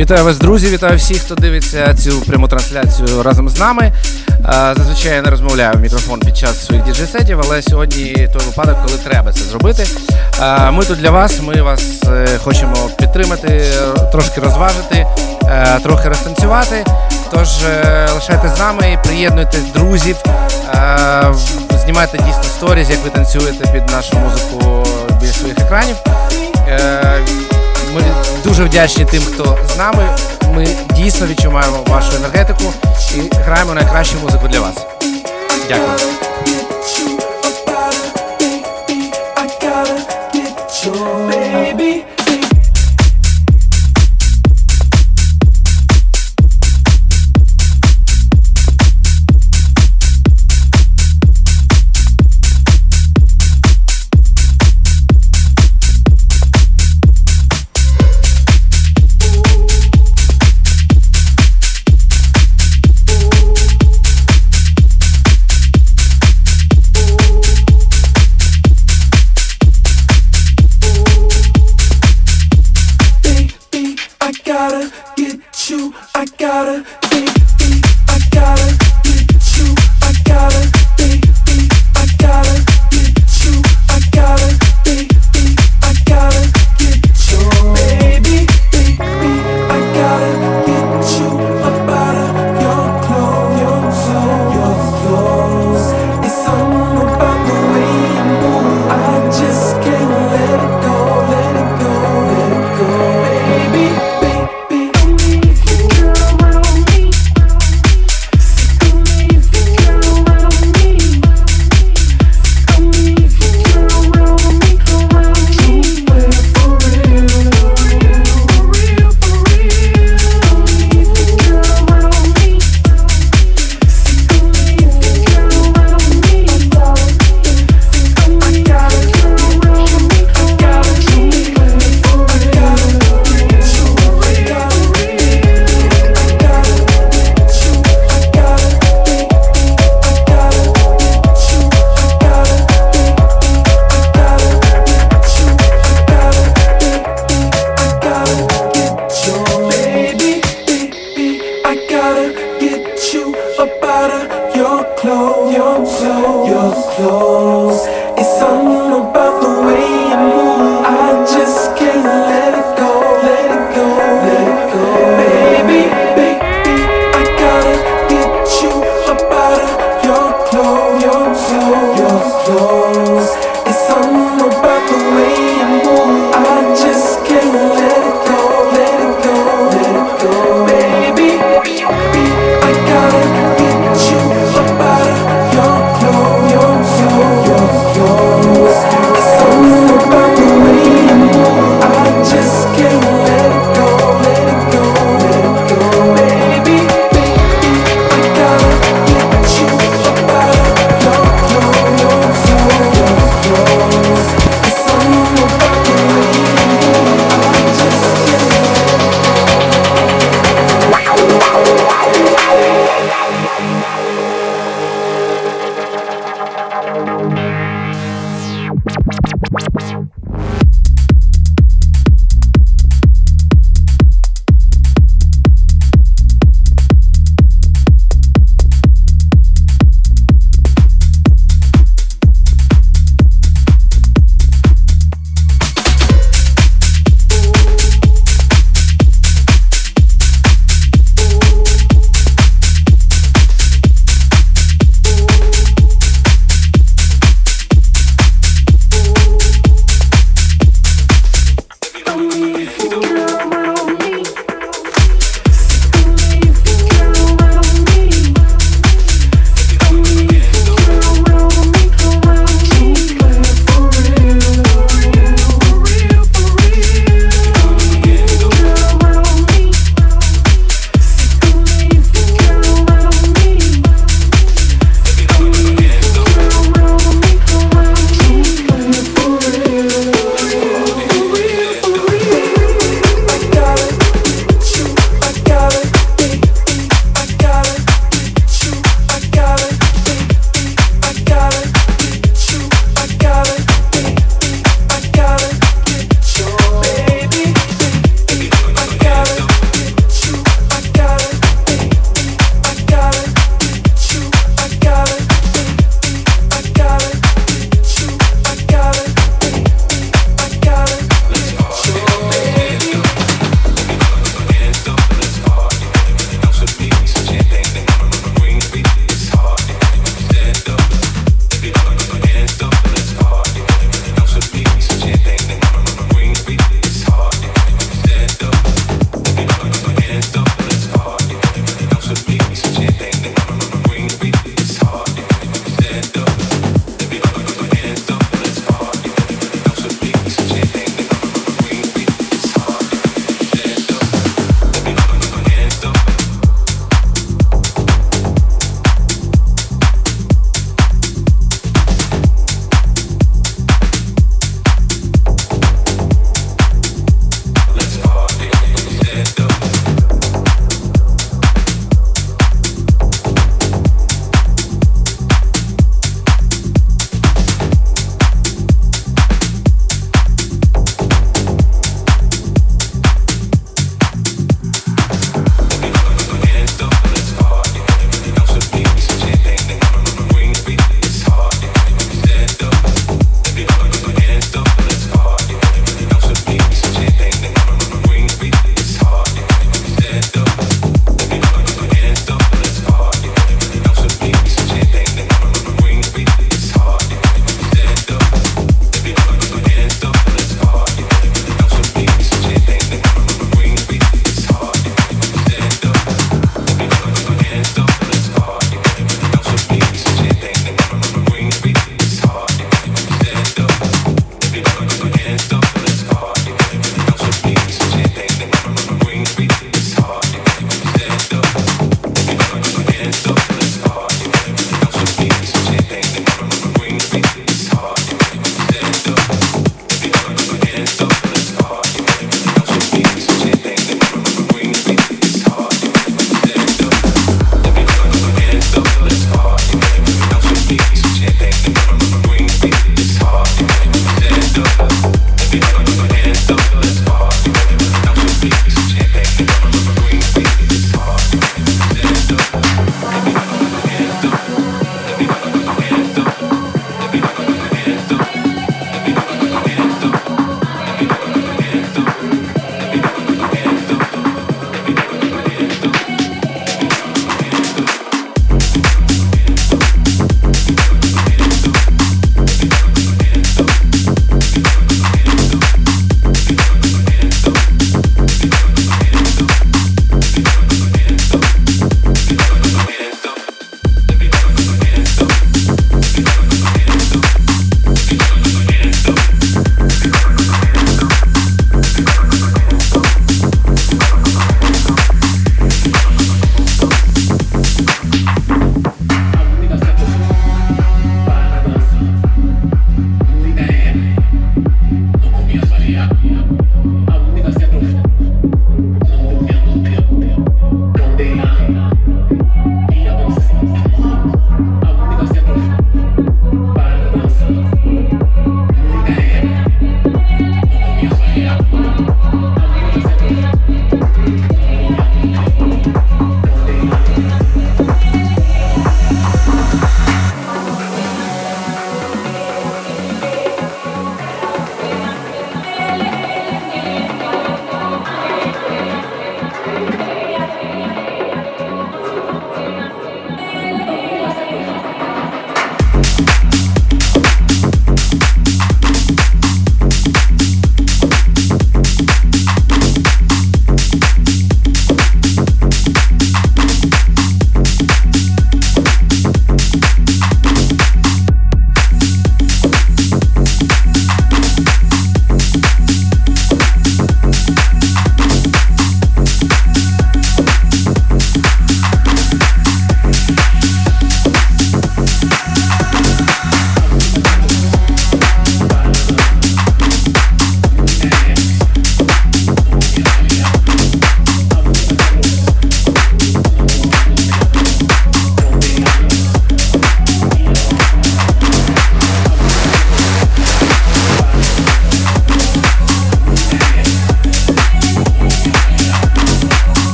Вітаю вас, друзі! Вітаю всіх, хто дивиться цю пряму трансляцію разом з нами. Е, Зазвичай я не розмовляю в мікрофон під час своїх діджей-сетів, але сьогодні той випадок, коли треба це зробити. Е, Ми тут для вас, ми вас е, хочемо підтримати, трошки розважити, трохи розтанцювати. Тож лишайтесь з нами, приєднуйтесь друзів, знімайте дійсно сторіз, як ви танцюєте під нашу музику біля своїх екранів. Ми дуже вдячні тим, хто з нами. Ми дійсно відчуваємо вашу енергетику і граємо найкращу музику для вас. Дякую. Gotta,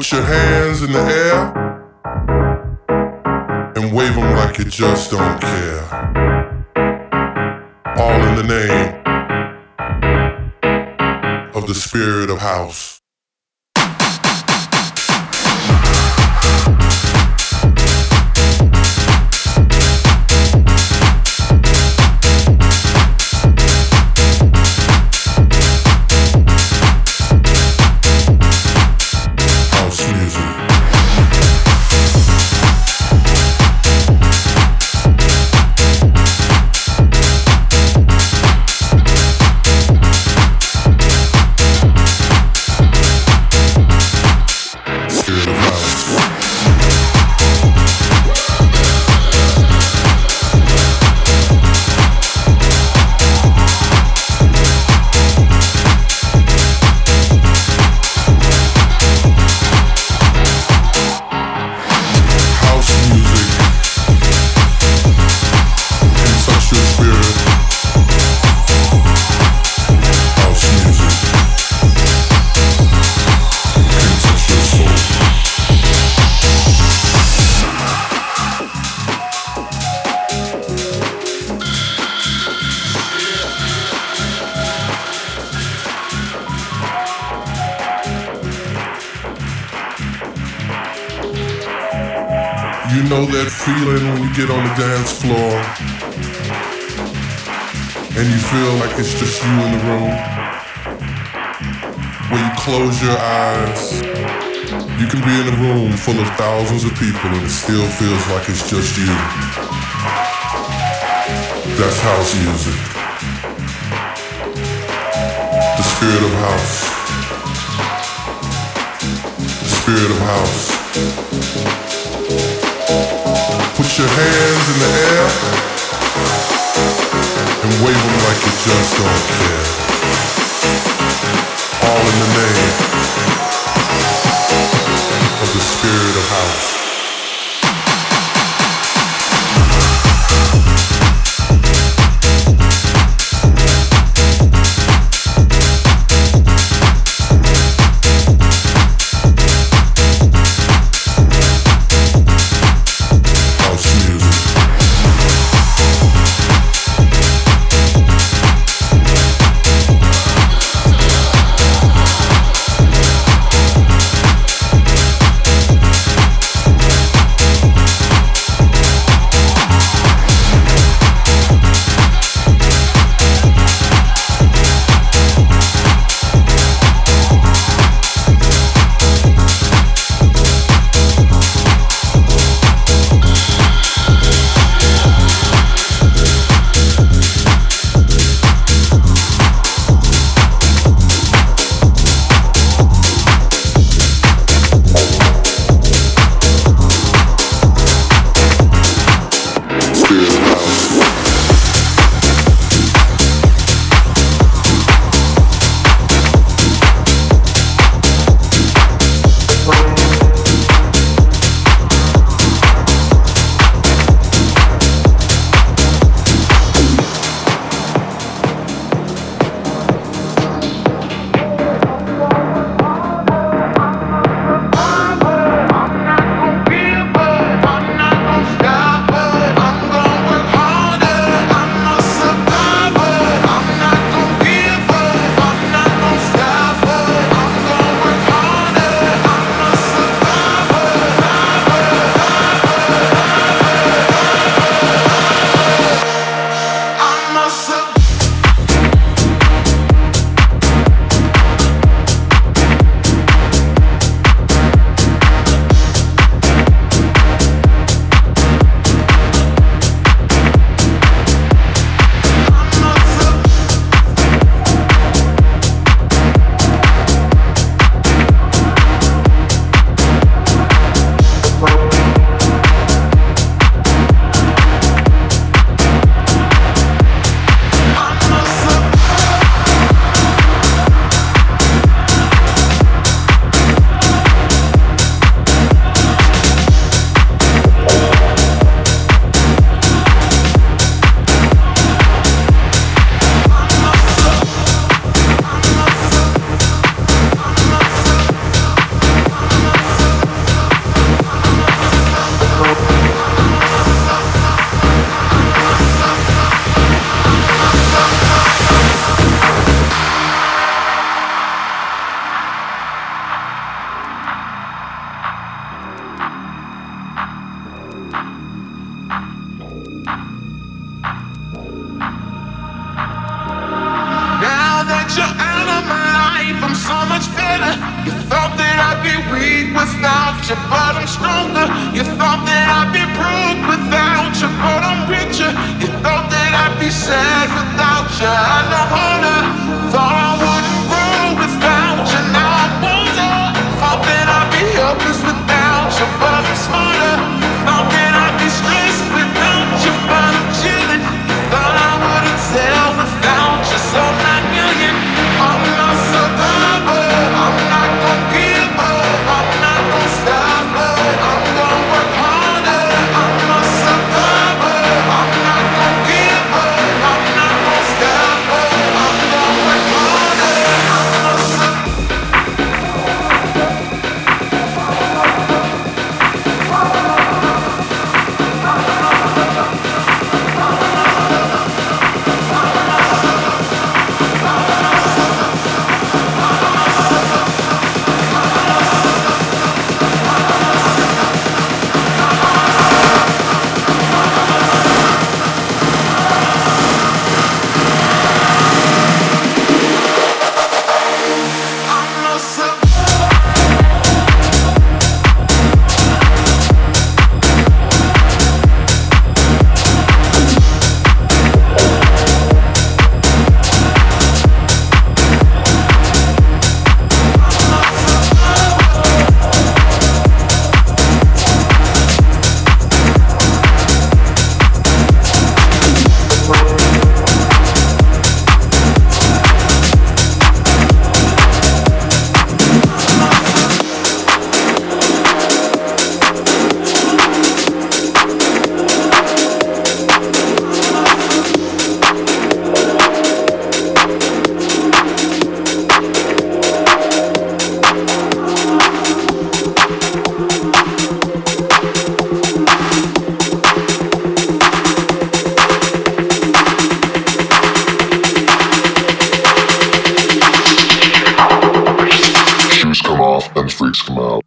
Put your hands in the air and wave them like you just don't care. All in the name of the spirit of house. Full of thousands of people and it still feels like it's just you. That's house music. The spirit of house. The spirit of house. Put your hands in the air and wave them like you just don't care. All in the name Eskimo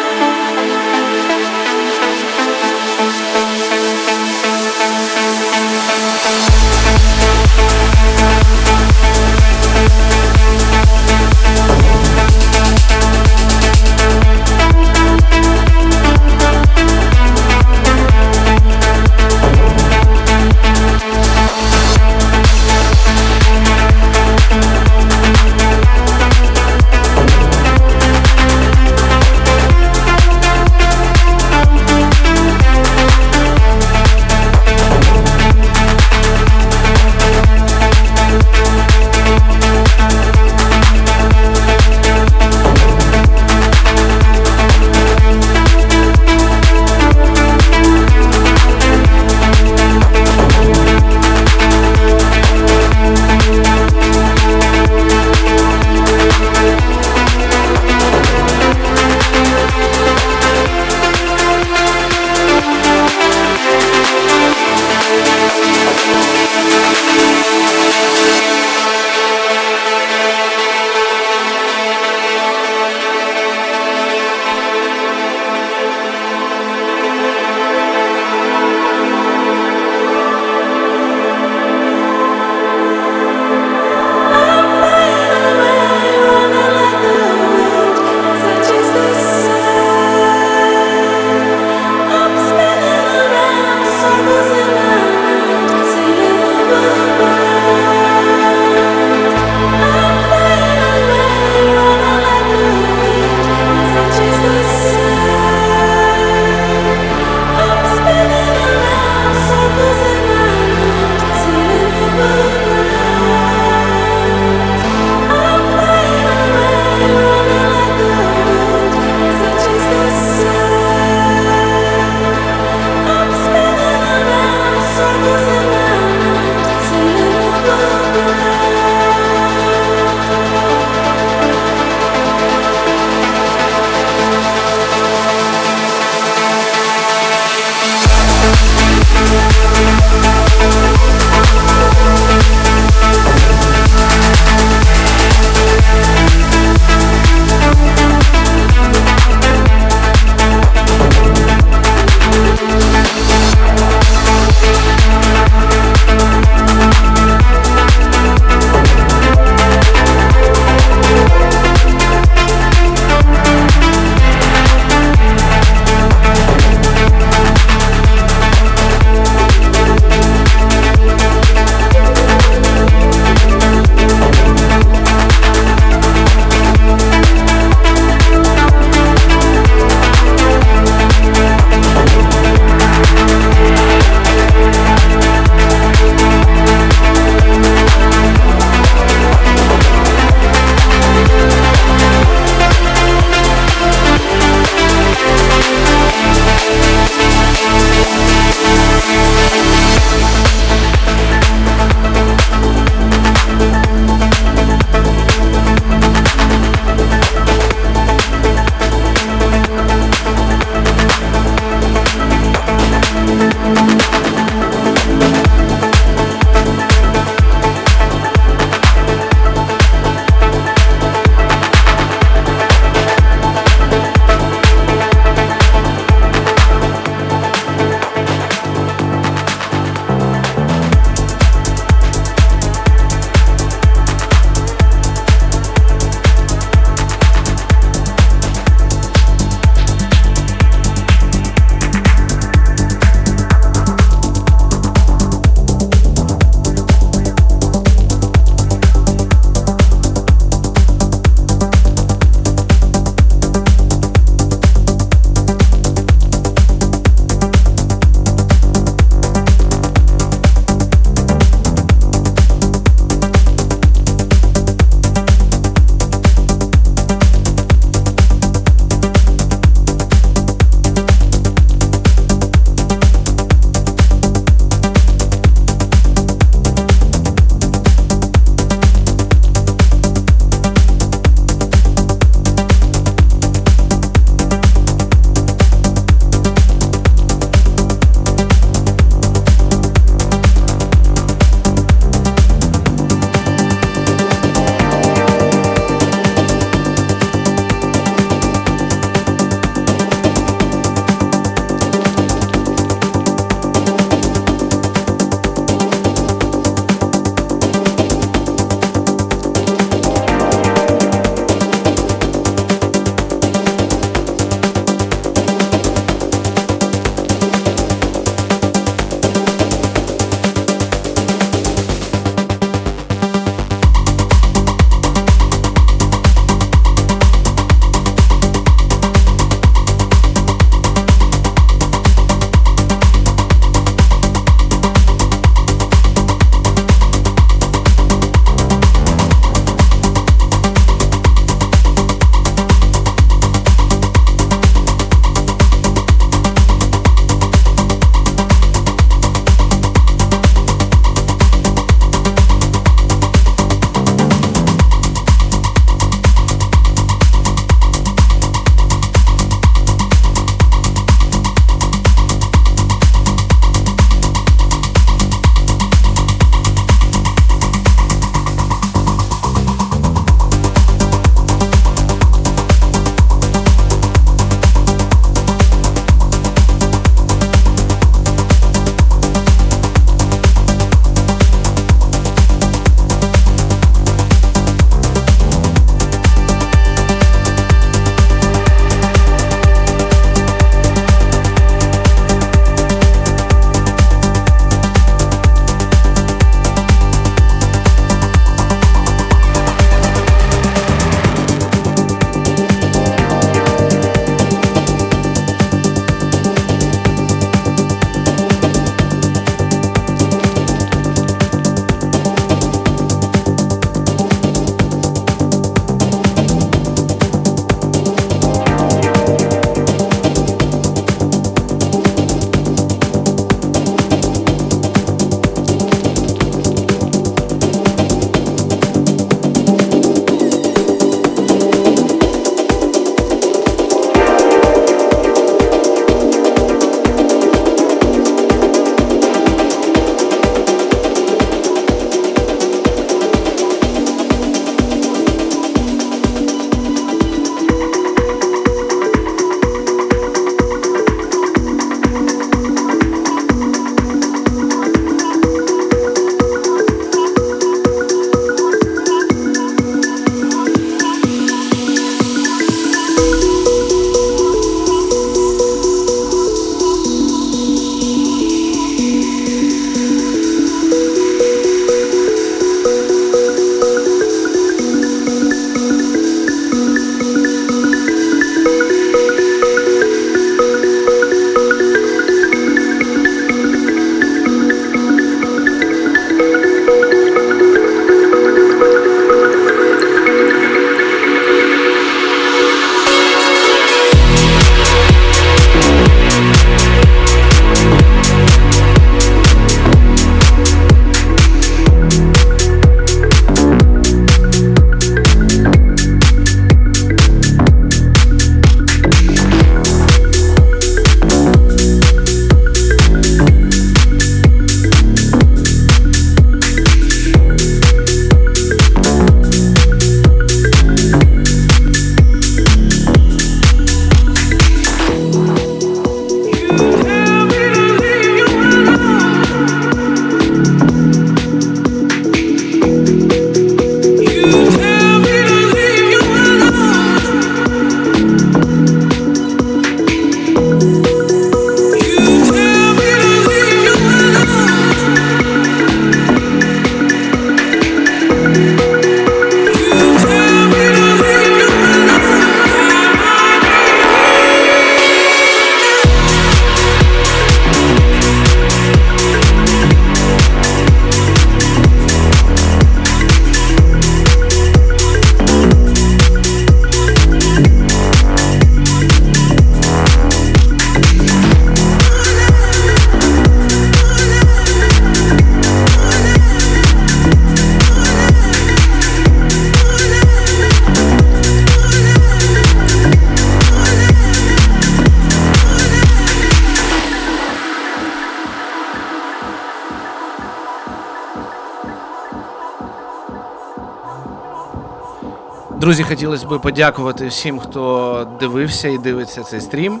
Друзі, хотілося б подякувати всім, хто дивився і дивиться цей стрім.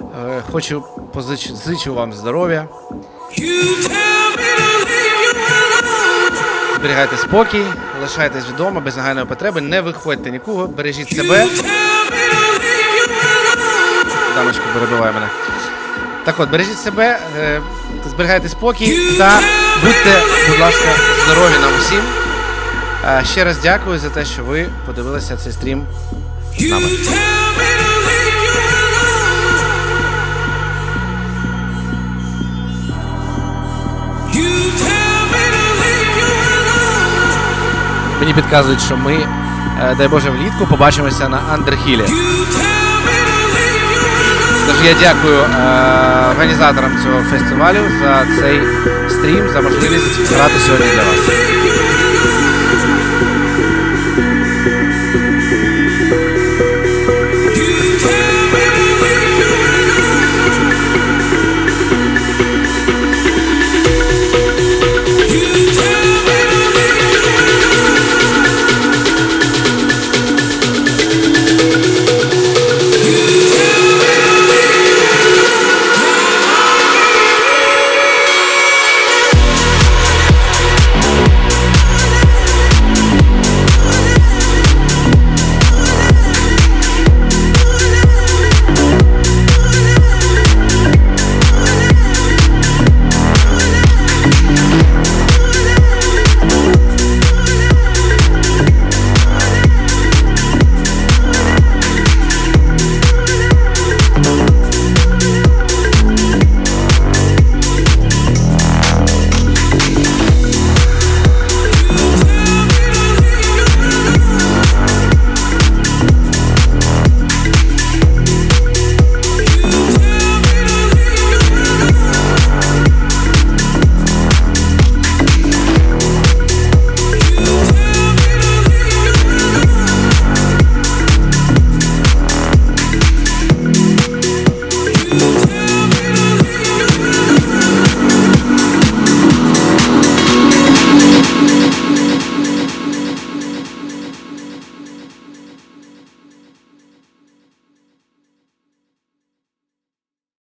Е, Хочу позич... зичу вам здоров'я. Зберігайте спокій, лишайтесь вдома без нагальної потреби, не виходьте нікого, бережіть себе. Дамочка перебиває мене. Так от, бережіть себе, е, зберігайте спокій та будьте, будь ласка, здорові нам усім. Е, Ще раз дякую за те, що ви подивилися цей стрім з нами. Мені підказують, що ми, е, дай Боже, влітку побачимося на Андерхілі. Тож я дякую е, організаторам цього фестивалю за цей стрім, за можливість грати сьогодні для вас.